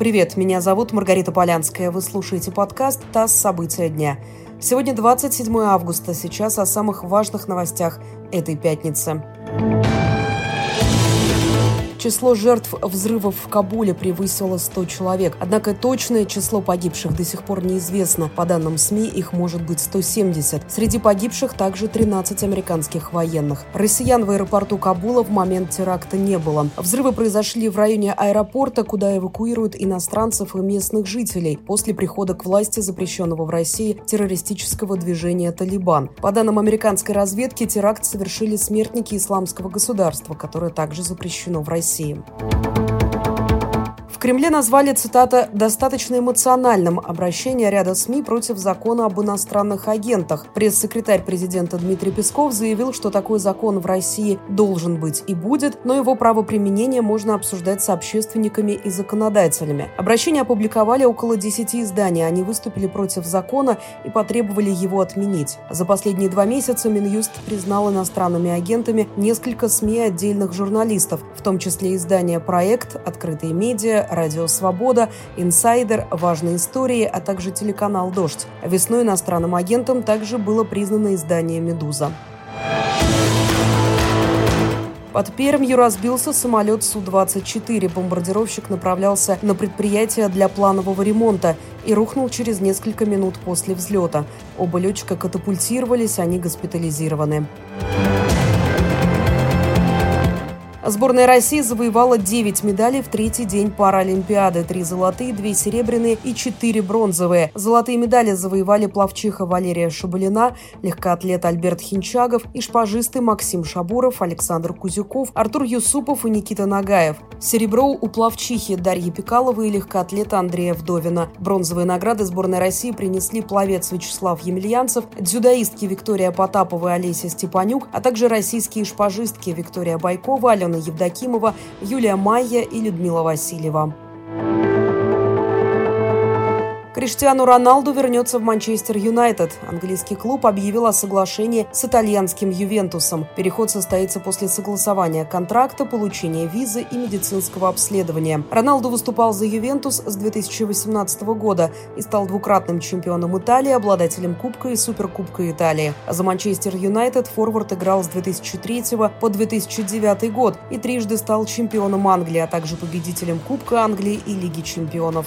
Привет, меня зовут Маргарита Полянская. Вы слушаете подкаст «ТАСС. События дня». Сегодня 27 августа. Сейчас о самых важных новостях этой пятницы. Число жертв взрывов в Кабуле превысило 100 человек. Однако точное число погибших до сих пор неизвестно. По данным СМИ, их может быть 170. Среди погибших также 13 американских военных. Россиян в аэропорту Кабула в момент теракта не было. Взрывы произошли в районе аэропорта, куда эвакуируют иностранцев и местных жителей после прихода к власти запрещенного в России террористического движения «Талибан». По данным американской разведки, теракт совершили смертники исламского государства, которое также запрещено в России. России. Кремле назвали, цитата, «достаточно эмоциональным» обращение ряда СМИ против закона об иностранных агентах. Пресс-секретарь президента Дмитрий Песков заявил, что такой закон в России должен быть и будет, но его правоприменение можно обсуждать с общественниками и законодателями. Обращение опубликовали около 10 изданий. Они выступили против закона и потребовали его отменить. За последние два месяца Минюст признал иностранными агентами несколько СМИ отдельных журналистов, в том числе издания «Проект», «Открытые медиа», Радио Свобода, Инсайдер, Важные истории, а также телеканал «Дождь». Весной иностранным агентом также было признано издание «Медуза». Под Пермью разбился самолет Су-24. Бомбардировщик направлялся на предприятие для планового ремонта и рухнул через несколько минут после взлета. Оба летчика катапультировались, они госпитализированы. Сборная России завоевала 9 медалей в третий день Паралимпиады. Три золотые, две серебряные и четыре бронзовые. Золотые медали завоевали плавчиха Валерия Шабалина, легкоатлет Альберт Хинчагов и шпажисты Максим Шабуров, Александр Кузюков, Артур Юсупов и Никита Нагаев. Серебро у плавчихи Дарьи Пикаловой и легкоатлета Андрея Вдовина. Бронзовые награды сборной России принесли пловец Вячеслав Емельянцев, дзюдоистки Виктория Потапова и Олеся Степанюк, а также российские шпажистки Виктория Байкова, Алена Евдокимова, Юлия Майя и Людмила Васильева. Криштиану Роналду вернется в Манчестер Юнайтед. Английский клуб объявил о соглашении с итальянским Ювентусом. Переход состоится после согласования контракта, получения визы и медицинского обследования. Роналду выступал за Ювентус с 2018 года и стал двукратным чемпионом Италии, обладателем Кубка и Суперкубка Италии. А за Манчестер Юнайтед форвард играл с 2003 по 2009 год и трижды стал чемпионом Англии, а также победителем Кубка Англии и Лиги чемпионов.